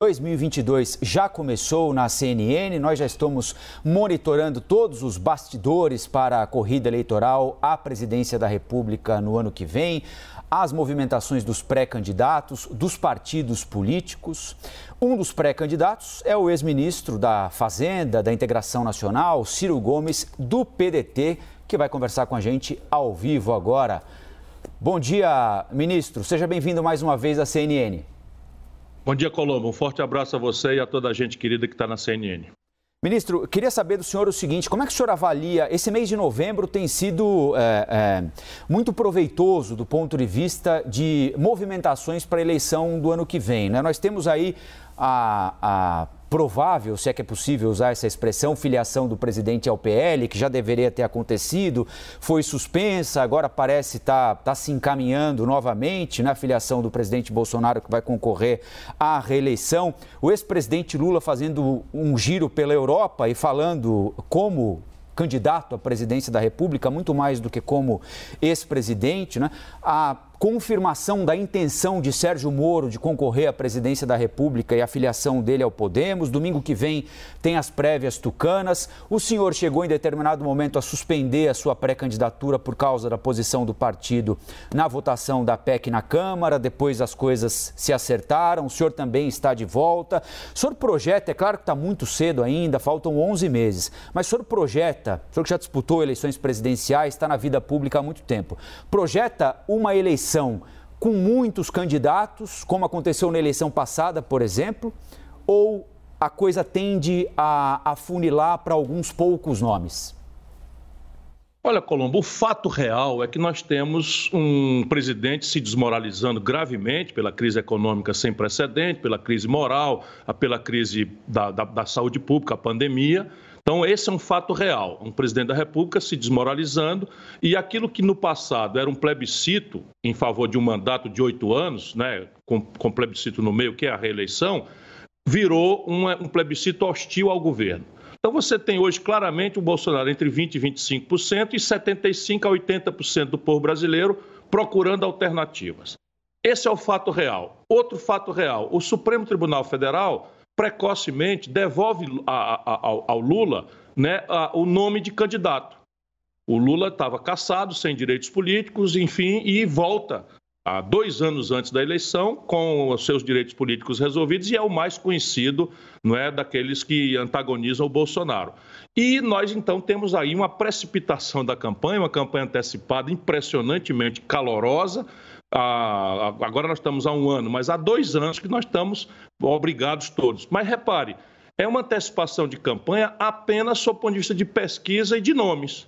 2022 já começou na CNN, nós já estamos monitorando todos os bastidores para a corrida eleitoral à presidência da República no ano que vem, as movimentações dos pré-candidatos, dos partidos políticos. Um dos pré-candidatos é o ex-ministro da Fazenda, da Integração Nacional, Ciro Gomes, do PDT, que vai conversar com a gente ao vivo agora. Bom dia, ministro. Seja bem-vindo mais uma vez à CNN. Bom dia, Colombo. Um forte abraço a você e a toda a gente querida que está na CNN. Ministro, queria saber do senhor o seguinte: como é que o senhor avalia? Esse mês de novembro tem sido é, é, muito proveitoso do ponto de vista de movimentações para a eleição do ano que vem. Né? Nós temos aí a, a provável, se é que é possível usar essa expressão, filiação do presidente ao PL, que já deveria ter acontecido, foi suspensa, agora parece estar tá, tá se encaminhando novamente na filiação do presidente Bolsonaro, que vai concorrer à reeleição. O ex-presidente Lula fazendo um giro pela Europa e falando como candidato à presidência da República, muito mais do que como ex-presidente, né? A confirmação da intenção de Sérgio Moro de concorrer à presidência da República e a filiação dele ao Podemos. Domingo que vem tem as prévias tucanas. O senhor chegou em determinado momento a suspender a sua pré-candidatura por causa da posição do partido na votação da PEC na Câmara. Depois as coisas se acertaram. O senhor também está de volta. O senhor projeta, é claro que está muito cedo ainda, faltam 11 meses, mas o senhor projeta, o senhor que já disputou eleições presidenciais, está na vida pública há muito tempo, projeta uma eleição eleição com muitos candidatos, como aconteceu na eleição passada, por exemplo, ou a coisa tende a afunilar para alguns poucos nomes? Olha, Colombo, o fato real é que nós temos um presidente se desmoralizando gravemente pela crise econômica sem precedente, pela crise moral, pela crise da, da, da saúde pública, a pandemia então, esse é um fato real: um presidente da República se desmoralizando e aquilo que no passado era um plebiscito em favor de um mandato de oito anos, né, com, com plebiscito no meio, que é a reeleição, virou um, um plebiscito hostil ao governo. Então, você tem hoje claramente o Bolsonaro entre 20% e 25% e 75% a 80% do povo brasileiro procurando alternativas. Esse é o fato real. Outro fato real: o Supremo Tribunal Federal precocemente devolve a, a, ao, ao, Lula né, a, o nome de candidato. O Lula estava caçado, sem direitos políticos, enfim, e volta há dois anos antes da eleição com os seus direitos políticos resolvidos e é o mais conhecido não é daqueles que antagonizam o Bolsonaro. E nós então temos aí uma precipitação da campanha, uma campanha antecipada impressionantemente calorosa, agora nós estamos há um ano, mas há dois anos que nós estamos obrigados todos. Mas repare, é uma antecipação de campanha apenas sob o ponto de vista de pesquisa e de nomes.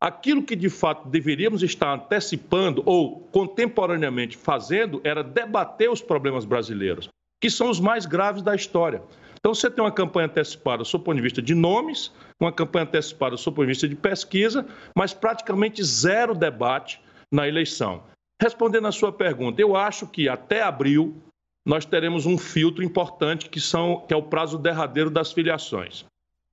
Aquilo que de fato deveríamos estar antecipando ou contemporaneamente fazendo era debater os problemas brasileiros, que são os mais graves da história. Então, você tem uma campanha antecipada sob o ponto de vista de nomes, uma campanha antecipada sob o ponto de vista de pesquisa, mas praticamente zero debate na eleição. Respondendo à sua pergunta, eu acho que até abril nós teremos um filtro importante que, são, que é o prazo derradeiro das filiações.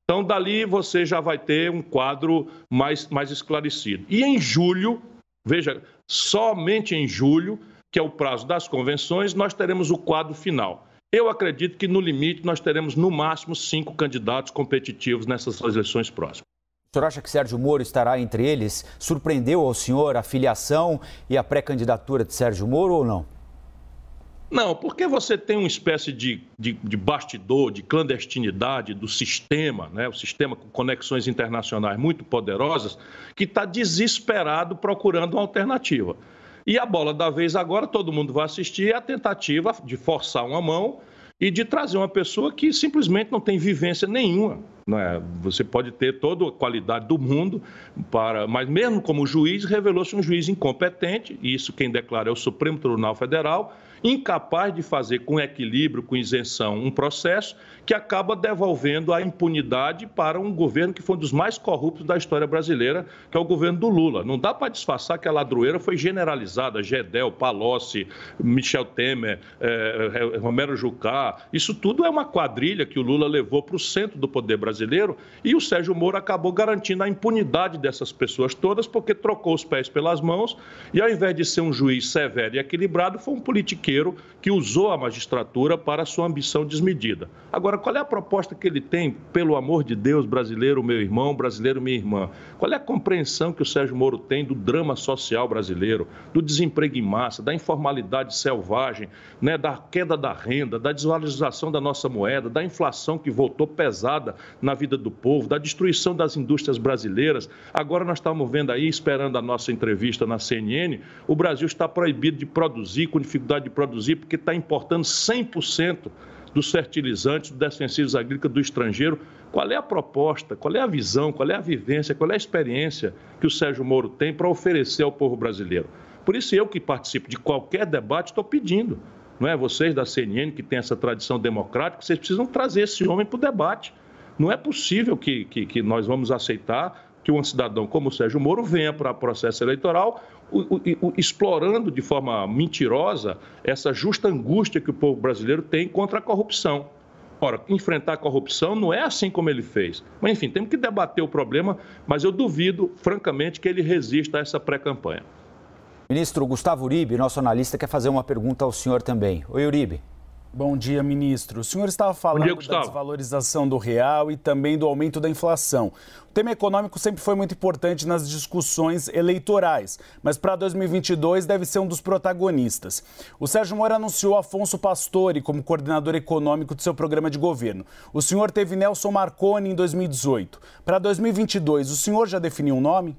Então, dali você já vai ter um quadro mais, mais esclarecido. E em julho, veja, somente em julho, que é o prazo das convenções, nós teremos o quadro final. Eu acredito que, no limite, nós teremos no máximo cinco candidatos competitivos nessas eleições próximas. O senhor acha que Sérgio Moro estará entre eles? Surpreendeu ao senhor a filiação e a pré-candidatura de Sérgio Moro ou não? Não, porque você tem uma espécie de, de, de, bastidor, de clandestinidade do sistema, né? o sistema com conexões internacionais muito poderosas, que está desesperado procurando uma alternativa. E a bola da vez agora, todo mundo vai assistir, é a tentativa de forçar uma mão e de trazer uma pessoa que simplesmente não tem vivência nenhuma. Né? Você pode ter toda a qualidade do mundo, para, mas mesmo como juiz, revelou-se um juiz incompetente, e isso quem declara é o Supremo Tribunal Federal, incapaz de fazer com equilíbrio, com isenção, um processo que acaba devolvendo a impunidade para um governo que foi um dos mais corruptos da história brasileira, que é o governo do Lula. Não dá para disfarçar que a ladroeira foi generalizada, Gedel, Palocci, Michel Temer, eh, Romero Jucá, isso tudo é uma quadrilha que o Lula levou para o centro do poder brasileiro e o Sérgio Moro acabou garantindo a impunidade dessas pessoas todas porque trocou os pés pelas mãos e ao invés de ser um juiz severo e equilibrado, foi um político que usou a magistratura para sua ambição desmedida. Agora, qual é a proposta que ele tem, pelo amor de Deus, brasileiro, meu irmão, brasileiro, minha irmã? Qual é a compreensão que o Sérgio Moro tem do drama social brasileiro, do desemprego em massa, da informalidade selvagem, né, da queda da renda, da desvalorização da nossa moeda, da inflação que voltou pesada na vida do povo, da destruição das indústrias brasileiras? Agora nós estamos vendo aí, esperando a nossa entrevista na CNN, o Brasil está proibido de produzir, com dificuldade de produzir, porque está importando 100% dos fertilizantes, dos defensivos agrícolas do estrangeiro. Qual é a proposta, qual é a visão, qual é a vivência, qual é a experiência que o Sérgio Moro tem para oferecer ao povo brasileiro? Por isso, eu que participo de qualquer debate, estou pedindo, não é? Vocês da CNN, que tem essa tradição democrática, vocês precisam trazer esse homem para o debate. Não é possível que, que, que nós vamos aceitar que um cidadão como o Sérgio Moro venha para o processo eleitoral explorando de forma mentirosa essa justa angústia que o povo brasileiro tem contra a corrupção. Ora, enfrentar a corrupção não é assim como ele fez. Mas, enfim, temos que debater o problema, mas eu duvido, francamente, que ele resista a essa pré-campanha. Ministro Gustavo Uribe, nosso analista, quer fazer uma pergunta ao senhor também. Oi, Uribe. Bom dia, ministro. O senhor estava falando dia, da desvalorização do real e também do aumento da inflação. O tema econômico sempre foi muito importante nas discussões eleitorais, mas para 2022 deve ser um dos protagonistas. O Sérgio Moro anunciou Afonso Pastore como coordenador econômico de seu programa de governo. O senhor teve Nelson Marconi em 2018. Para 2022, o senhor já definiu um nome?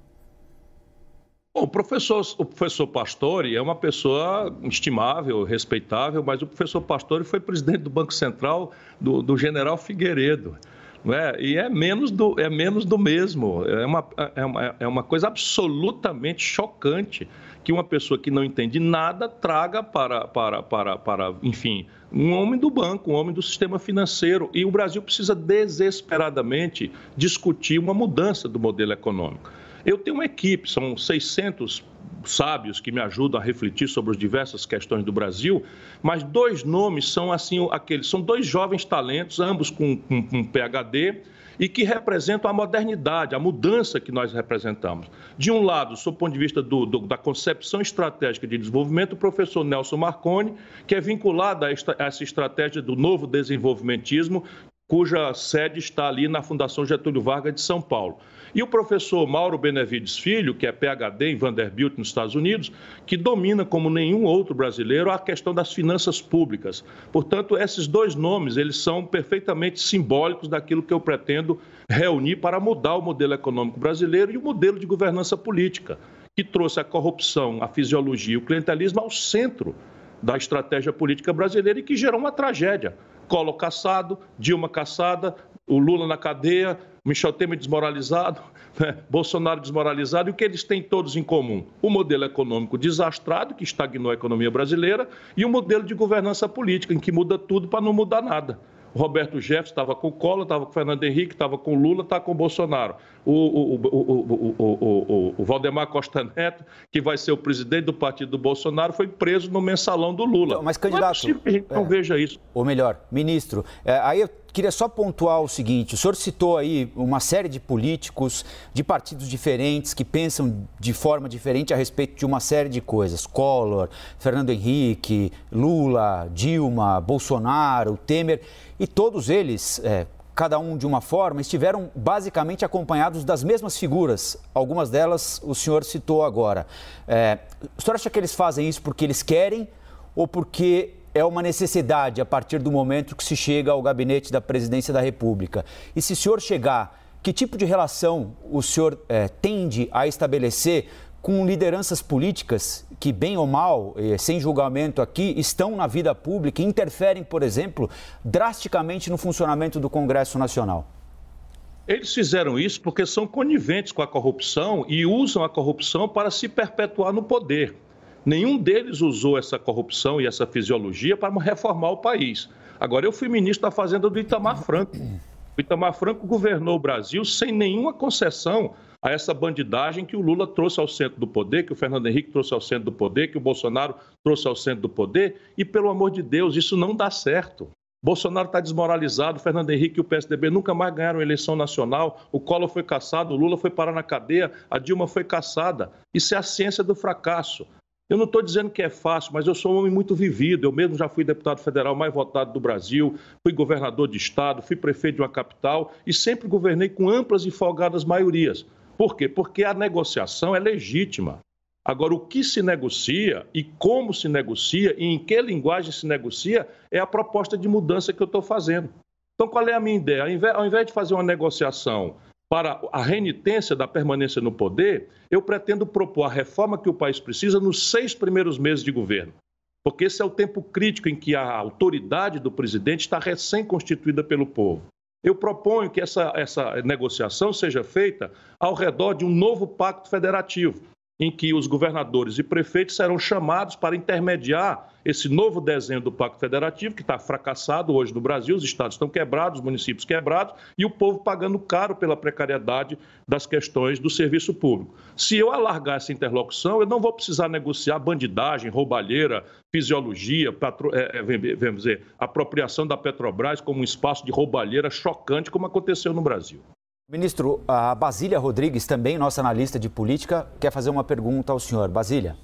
Bom, o professor, o professor Pastore é uma pessoa estimável, respeitável, mas o professor Pastore foi presidente do Banco Central do, do general Figueiredo. Não é? E é menos, do, é menos do mesmo. É uma, é, uma, é uma coisa absolutamente chocante que uma pessoa que não entende nada traga para, para, para, para, enfim, um homem do banco, um homem do sistema financeiro. E o Brasil precisa desesperadamente discutir uma mudança do modelo econômico. Eu tenho uma equipe, são 600 sábios que me ajudam a refletir sobre as diversas questões do Brasil, mas dois nomes são assim aqueles, são dois jovens talentos, ambos com, com PhD, e que representam a modernidade, a mudança que nós representamos. De um lado, sob o ponto de vista do, do, da concepção estratégica de desenvolvimento, o professor Nelson Marconi, que é vinculado a, esta, a essa estratégia do novo desenvolvimentismo, cuja sede está ali na Fundação Getúlio Vargas de São Paulo. E o professor Mauro Benevides Filho, que é PhD em Vanderbilt, nos Estados Unidos, que domina como nenhum outro brasileiro a questão das finanças públicas. Portanto, esses dois nomes, eles são perfeitamente simbólicos daquilo que eu pretendo reunir para mudar o modelo econômico brasileiro e o modelo de governança política, que trouxe a corrupção, a fisiologia e o clientelismo ao centro da estratégia política brasileira e que gerou uma tragédia. Collor caçado, Dilma caçada, o Lula na cadeia, Michel Temer desmoralizado, né? Bolsonaro desmoralizado, e o que eles têm todos em comum? O modelo econômico desastrado, que estagnou a economia brasileira, e o modelo de governança política, em que muda tudo para não mudar nada. O Roberto Jefferson estava com o Collor, estava com o Fernando Henrique, estava com o Lula, está com o Bolsonaro. O, o, o, o, Valdemar Costa Neto, que vai ser o presidente do partido do Bolsonaro, foi preso no mensalão do Lula. Então, mas, candidato. Não é possível que a gente não é, veja isso. Ou melhor, ministro, é, aí eu queria só pontuar o seguinte: o senhor citou aí uma série de políticos de partidos diferentes que pensam de forma diferente a respeito de uma série de coisas. Collor, Fernando Henrique, Lula, Dilma, Bolsonaro, Temer, e todos eles. É, cada um de uma forma, estiveram basicamente acompanhados das mesmas figuras. Algumas delas o senhor citou agora. É, o senhor acha que eles fazem isso porque eles querem ou porque é uma necessidade a partir do momento que se chega ao gabinete da presidência da República. E se o senhor chegar, que tipo de relação o senhor é, tende a estabelecer com lideranças políticas que, bem ou mal, eh, sem julgamento aqui, estão na vida pública e interferem, por exemplo, drasticamente no funcionamento do Congresso Nacional? Eles fizeram isso porque são coniventes com a corrupção e usam a corrupção para se perpetuar no poder. Nenhum deles usou essa corrupção e essa fisiologia para reformar o país. Agora, eu fui ministro da Fazenda do Itamar Franco. O Itamar Franco governou o Brasil sem nenhuma concessão a essa bandidagem que o Lula trouxe ao centro do poder, que o Fernando Henrique trouxe ao centro do poder, que o Bolsonaro trouxe ao centro do poder. E, pelo amor de Deus, isso não dá certo. Bolsonaro está desmoralizado, Fernando Henrique e o PSDB nunca mais ganharam eleição nacional, o Collor foi caçado, o Lula foi parar na cadeia, a Dilma foi caçada. Isso é a ciência do fracasso. Eu não estou dizendo que é fácil, mas eu sou um homem muito vivido. Eu mesmo já fui deputado federal mais votado do Brasil, fui governador de estado, fui prefeito de uma capital e sempre governei com amplas e folgadas maiorias. Por quê? Porque a negociação é legítima. Agora, o que se negocia e como se negocia e em que linguagem se negocia é a proposta de mudança que eu estou fazendo. Então, qual é a minha ideia? Ao invés de fazer uma negociação para a renitência da permanência no poder, eu pretendo propor a reforma que o país precisa nos seis primeiros meses de governo. Porque esse é o tempo crítico em que a autoridade do presidente está recém-constituída pelo povo. Eu proponho que essa, essa negociação seja feita ao redor de um novo pacto federativo, em que os governadores e prefeitos serão chamados para intermediar esse novo desenho do Pacto Federativo, que está fracassado hoje no Brasil, os estados estão quebrados, os municípios quebrados e o povo pagando caro pela precariedade das questões do serviço público. Se eu alargar essa interlocução, eu não vou precisar negociar bandidagem, roubalheira, fisiologia, patro... é, é, vamos dizer, apropriação da Petrobras como um espaço de roubalheira chocante, como aconteceu no Brasil. Ministro, a Basília Rodrigues, também nossa analista de política, quer fazer uma pergunta ao senhor. Basília.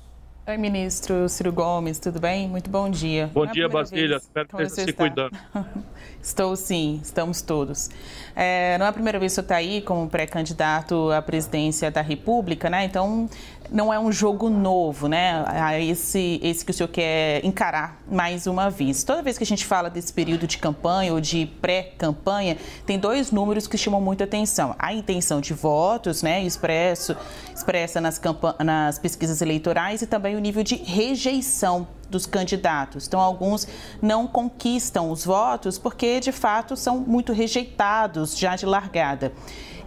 Oi, ministro Ciro Gomes, tudo bem? Muito bom dia. Bom é dia, Basília. Espero que esteja se cuidando. Estou sim, estamos todos. É, não é a primeira vez que você está aí como pré-candidato à presidência da República, né? Então, não é um jogo novo, né? Esse, esse que o senhor quer encarar mais uma vez. Toda vez que a gente fala desse período de campanha ou de pré-campanha, tem dois números que chamam muita atenção. A intenção de votos, né, expresso, expressa nas, nas pesquisas eleitorais e também o nível de rejeição dos candidatos. Então, alguns não conquistam os votos porque, de fato, são muito rejeitados já de largada.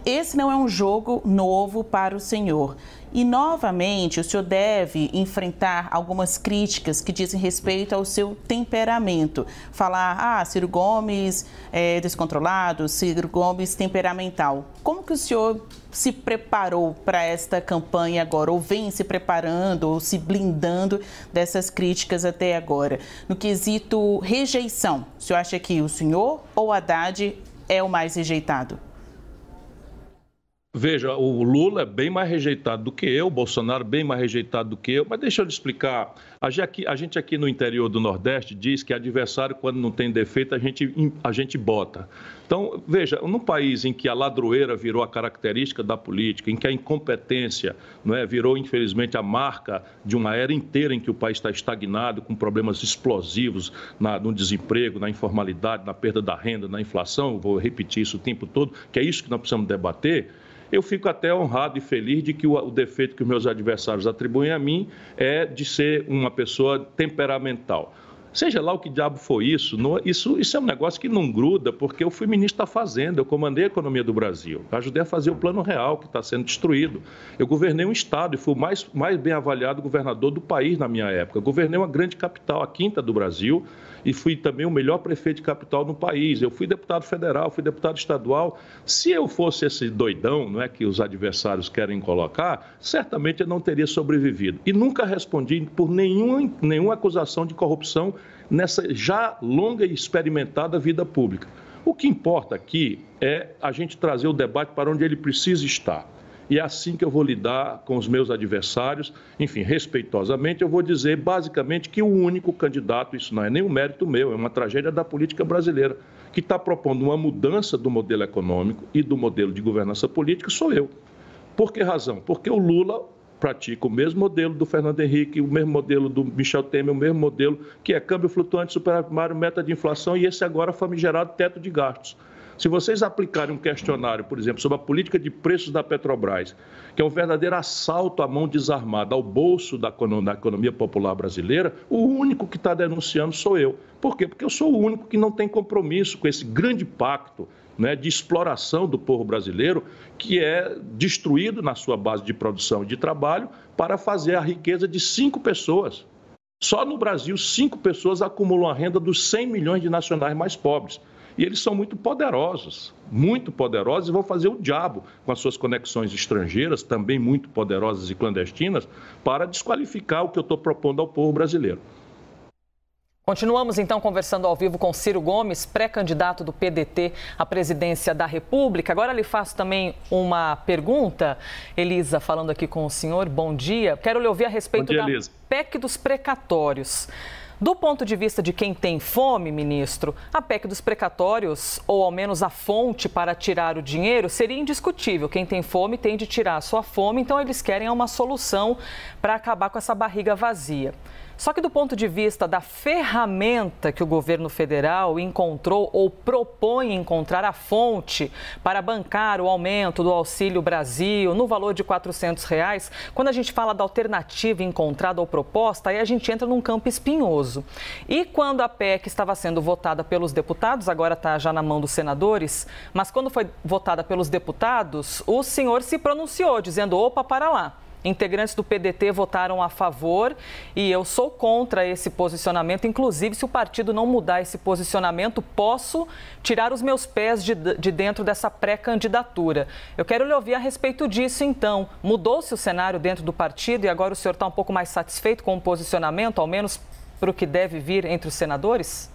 Esse não é um jogo novo para o senhor. E, novamente, o senhor deve enfrentar algumas críticas que dizem respeito ao seu temperamento. Falar, ah, Ciro Gomes é descontrolado, Ciro Gomes temperamental. Como que o senhor se preparou para esta campanha agora, ou vem se preparando, ou se blindando dessas críticas até agora? No quesito rejeição, o senhor acha que o senhor ou Haddad é o mais rejeitado? Veja, o Lula é bem mais rejeitado do que eu, o Bolsonaro bem mais rejeitado do que eu, mas deixa eu lhe explicar. A gente aqui no interior do Nordeste diz que adversário, quando não tem defeito, a gente, a gente bota. Então, veja, num país em que a ladroeira virou a característica da política, em que a incompetência não é, virou, infelizmente, a marca de uma era inteira em que o país está estagnado, com problemas explosivos na, no desemprego, na informalidade, na perda da renda, na inflação, vou repetir isso o tempo todo, que é isso que nós precisamos debater eu fico até honrado e feliz de que o, o defeito que meus adversários atribuem a mim é de ser uma pessoa temperamental. Seja lá o que diabo foi isso, isso, isso é um negócio que não gruda, porque eu fui ministro da Fazenda, eu comandei a economia do Brasil, ajudei a fazer o plano real que está sendo destruído. Eu governei um estado e fui o mais, mais bem avaliado governador do país na minha época. governei uma grande capital, a quinta do Brasil, e fui também o melhor prefeito de capital no país. Eu fui deputado federal, fui deputado estadual. Se eu fosse esse doidão, não é que os adversários querem colocar, certamente eu não teria sobrevivido. E nunca respondi por nenhuma acusação de corrupção nessa já longa e experimentada vida pública. O que importa aqui é a gente trazer o debate para onde ele precisa estar e é assim que eu vou lidar com os meus adversários. Enfim, respeitosamente, eu vou dizer basicamente que o único candidato, isso não é nem um mérito meu, é uma tragédia da política brasileira, que está propondo uma mudança do modelo econômico e do modelo de governança política, sou eu. Por que razão? Porque o Lula pratica o mesmo modelo do Fernando Henrique, o mesmo modelo do Michel Temer, o mesmo modelo que é câmbio flutuante, superprimário, meta de inflação e esse agora famigerado teto de gastos. Se vocês aplicarem um questionário, por exemplo, sobre a política de preços da Petrobras, que é um verdadeiro assalto à mão desarmada ao bolso da economia popular brasileira, o único que está denunciando sou eu. Por quê? Porque eu sou o único que não tem compromisso com esse grande pacto né, de exploração do povo brasileiro, que é destruído na sua base de produção e de trabalho para fazer a riqueza de cinco pessoas. Só no Brasil, cinco pessoas acumulam a renda dos 100 milhões de nacionais mais pobres. E eles são muito poderosos, muito poderosos e vão fazer o diabo com as suas conexões estrangeiras, também muito poderosas e clandestinas, para desqualificar o que eu estou propondo ao povo brasileiro. Continuamos então conversando ao vivo com Ciro Gomes, pré-candidato do PDT à presidência da República. Agora lhe faço também uma pergunta, Elisa, falando aqui com o senhor. Bom dia. Quero lhe ouvir a respeito dia, da Elisa. PEC dos precatórios. Do ponto de vista de quem tem fome, ministro, a PEC dos precatórios, ou ao menos a fonte para tirar o dinheiro, seria indiscutível. Quem tem fome tem de tirar a sua fome, então eles querem uma solução para acabar com essa barriga vazia. Só que do ponto de vista da ferramenta que o governo federal encontrou ou propõe encontrar a fonte para bancar o aumento do Auxílio Brasil no valor de 400 reais, quando a gente fala da alternativa encontrada ou proposta, aí a gente entra num campo espinhoso. E quando a PEC estava sendo votada pelos deputados, agora está já na mão dos senadores, mas quando foi votada pelos deputados, o senhor se pronunciou, dizendo: opa, para lá. Integrantes do PDT votaram a favor e eu sou contra esse posicionamento. Inclusive, se o partido não mudar esse posicionamento, posso tirar os meus pés de, de dentro dessa pré-candidatura. Eu quero lhe ouvir a respeito disso, então. Mudou-se o cenário dentro do partido e agora o senhor está um pouco mais satisfeito com o posicionamento, ao menos para o que deve vir entre os senadores?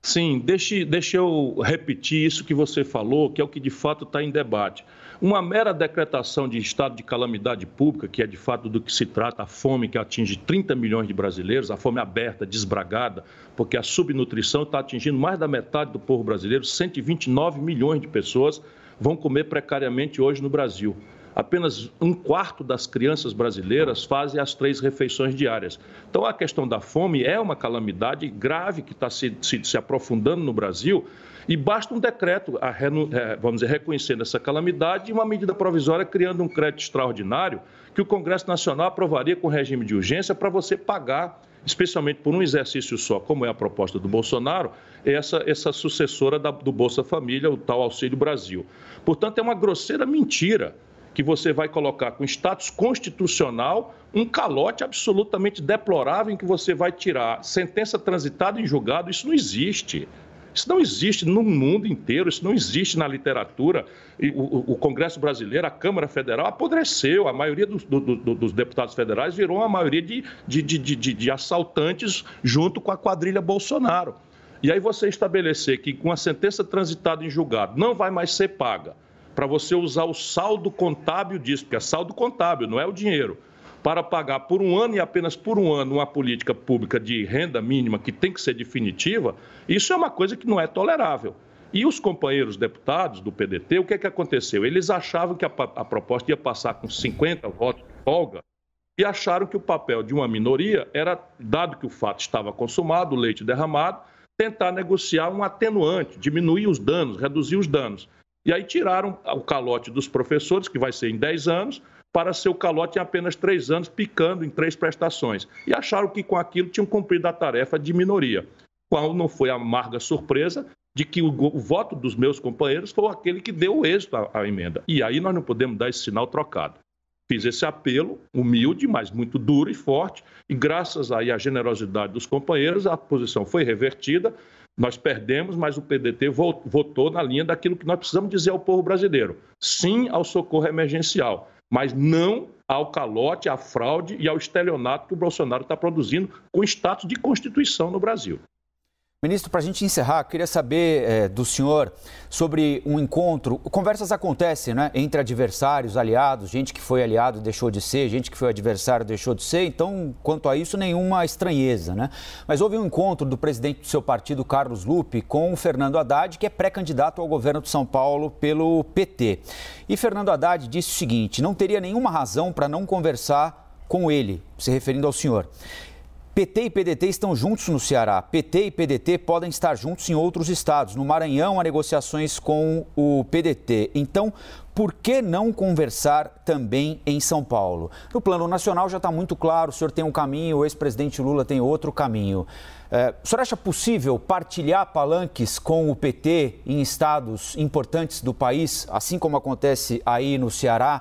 Sim, deixe, deixe eu repetir isso que você falou, que é o que de fato está em debate. Uma mera decretação de estado de calamidade pública, que é de fato do que se trata, a fome que atinge 30 milhões de brasileiros, a fome aberta, desbragada, porque a subnutrição está atingindo mais da metade do povo brasileiro, 129 milhões de pessoas vão comer precariamente hoje no Brasil. Apenas um quarto das crianças brasileiras fazem as três refeições diárias. Então, a questão da fome é uma calamidade grave que está se, se, se aprofundando no Brasil e basta um decreto, é, vamos dizer, reconhecendo essa calamidade e uma medida provisória criando um crédito extraordinário que o Congresso Nacional aprovaria com regime de urgência para você pagar, especialmente por um exercício só, como é a proposta do Bolsonaro, essa, essa sucessora da, do Bolsa Família, o tal Auxílio Brasil. Portanto, é uma grosseira mentira que você vai colocar com status constitucional um calote absolutamente deplorável em que você vai tirar sentença transitada em julgado. Isso não existe. Isso não existe no mundo inteiro, isso não existe na literatura. O, o, Congresso Brasileiro, a Câmara Federal, apodreceu. A maioria dos, do, do, dos deputados federais virou uma maioria de, de, de, de, de assaltantes junto com a quadrilha Bolsonaro. E aí você estabelecer que com a sentença transitada em julgado não vai mais ser paga, para você usar o saldo contábil disso, porque é saldo contábil, não é o dinheiro para pagar por um ano e apenas por um ano uma política pública de renda mínima que tem que ser definitiva, isso é uma coisa que não é tolerável. E os companheiros deputados do PDT, o que, é que aconteceu? Eles achavam que a, a proposta ia passar com 50 votos de folga e acharam que o papel de uma minoria era, dado que o fato estava consumado, o leite derramado, tentar negociar um atenuante, diminuir os danos, reduzir os danos. E aí tiraram o calote dos professores, que vai ser em 10 anos, para seu calote em apenas três anos, picando em três prestações. E acharam que com aquilo tinham cumprido a tarefa de minoria. Qual não foi a amarga surpresa de que o, o, voto dos meus companheiros foi aquele que deu o êxito à, à emenda. E aí nós não podemos dar esse sinal trocado. Fiz esse apelo, humilde, mas muito duro e forte, e graças aí à generosidade dos companheiros, a posição foi revertida. Nós perdemos, mas o PDT votou na linha daquilo que nós precisamos dizer ao povo brasileiro: sim ao socorro emergencial mas não ao calote, à fraude e ao estelionato que o Bolsonaro está produzindo com status de Constituição no Brasil. Ministro, para a gente encerrar, queria saber é, do senhor sobre um encontro. Conversas acontecem, né? Entre adversários, aliados, gente que foi aliado deixou de ser, gente que foi adversário deixou de ser. Então, quanto a isso, nenhuma estranheza, né? Mas houve um encontro do presidente do seu partido, Carlos Lupe, com o Fernando Haddad, que é pré-candidato ao governo de São Paulo pelo PT. E Fernando Haddad disse o seguinte: não teria nenhuma razão para não conversar com ele, se referindo ao senhor. PT e PDT estão juntos no Ceará. PT e PDT podem estar juntos em outros estados. No Maranhão, há negociações com o PDT. Então, por que não conversar também em São Paulo? No plano nacional já está muito claro: o senhor tem um caminho, o ex-presidente Lula tem outro caminho. É, o senhor acha possível partilhar palanques com o PT em estados importantes do país, assim como acontece aí no Ceará?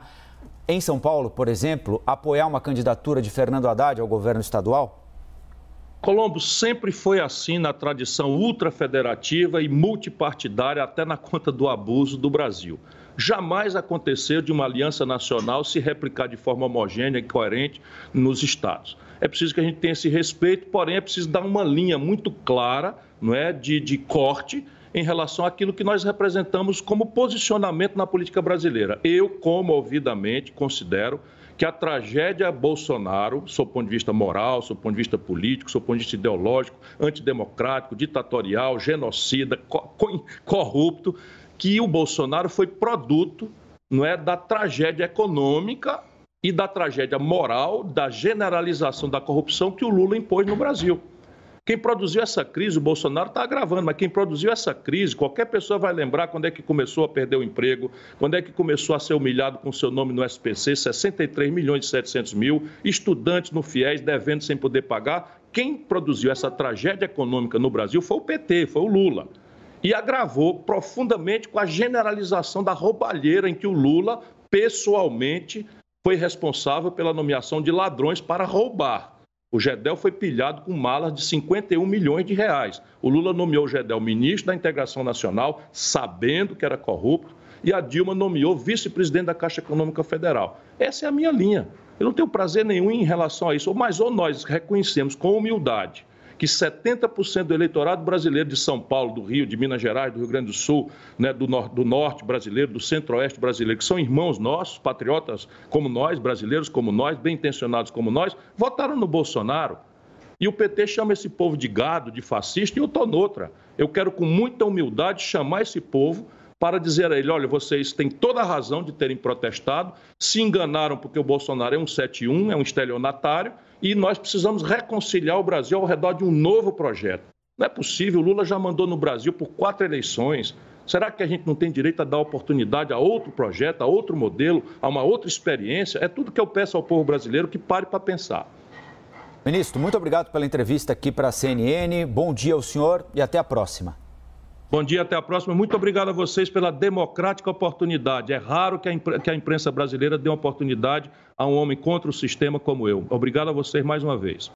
Em São Paulo, por exemplo, apoiar uma candidatura de Fernando Haddad ao governo estadual? Colombo sempre foi assim na tradição ultrafederativa e multipartidária, até na conta do abuso do Brasil. Jamais aconteceu de uma aliança nacional se replicar de forma homogênea e coerente nos estados. é preciso que a gente tenha esse respeito, porém é preciso dar uma linha muito clara não é, de, de corte em relação àquilo que nós representamos como posicionamento na política brasileira. Eu, como ouvidamente, considero que a tragédia Bolsonaro, sob ponto de vista moral, sob ponto de vista político, sob ponto de vista ideológico, antidemocrático, ditatorial, genocida, corrupto, que o Bolsonaro foi produto não é, da tragédia econômica e da tragédia moral, da generalização da corrupção que o Lula impôs no Brasil. Quem produziu essa crise, o Bolsonaro está agravando, mas quem produziu essa crise, qualquer pessoa vai lembrar quando é que começou a perder o emprego, quando é que começou a ser humilhado com seu nome no SPC, 63 milhões e 700 mil, estudantes no FIES devendo sem poder pagar. Quem produziu essa tragédia econômica no Brasil foi o PT, foi o Lula. E agravou profundamente com a generalização da roubalheira em que o Lula, pessoalmente, foi responsável pela nomeação de ladrões para roubar. O Gedel foi pilhado com malas de 51 milhões de reais. O Lula nomeou o Gedel ministro da Integração Nacional, sabendo que era corrupto, e a Dilma nomeou vice-presidente da Caixa Econômica Federal. Essa é a minha linha. Eu não tenho prazer nenhum em relação a isso, mas ou nós reconhecemos com humildade que 70% do eleitorado brasileiro de São Paulo, do Rio, de Minas Gerais, do Rio Grande do Sul, né, do, nor do norte brasileiro, do centro-oeste brasileiro, que são irmãos nossos, patriotas como nós, brasileiros como nós, bem intencionados como nós, votaram no Bolsonaro. E o PT chama esse povo de gado, de fascista, e eu estou noutra. Eu quero, com muita humildade, chamar esse povo para dizer a ele: olha, vocês têm toda a razão de terem protestado, se enganaram porque o Bolsonaro é um 71, é um estelionatário, e nós precisamos reconciliar o Brasil ao redor de um novo projeto. Não é possível, o Lula já mandou no Brasil por quatro eleições. Será que a gente não tem direito a dar oportunidade a outro projeto, a outro modelo, a uma outra experiência? É tudo que eu peço ao povo brasileiro que pare para pensar. Ministro, muito obrigado pela entrevista aqui para a CNN. Bom dia ao senhor e até a próxima. Bom dia, até a próxima. Muito obrigado a vocês pela democrática oportunidade. É raro que a, imprensa, brasileira dê uma oportunidade a um homem contra o sistema como eu. Obrigado a vocês mais uma vez.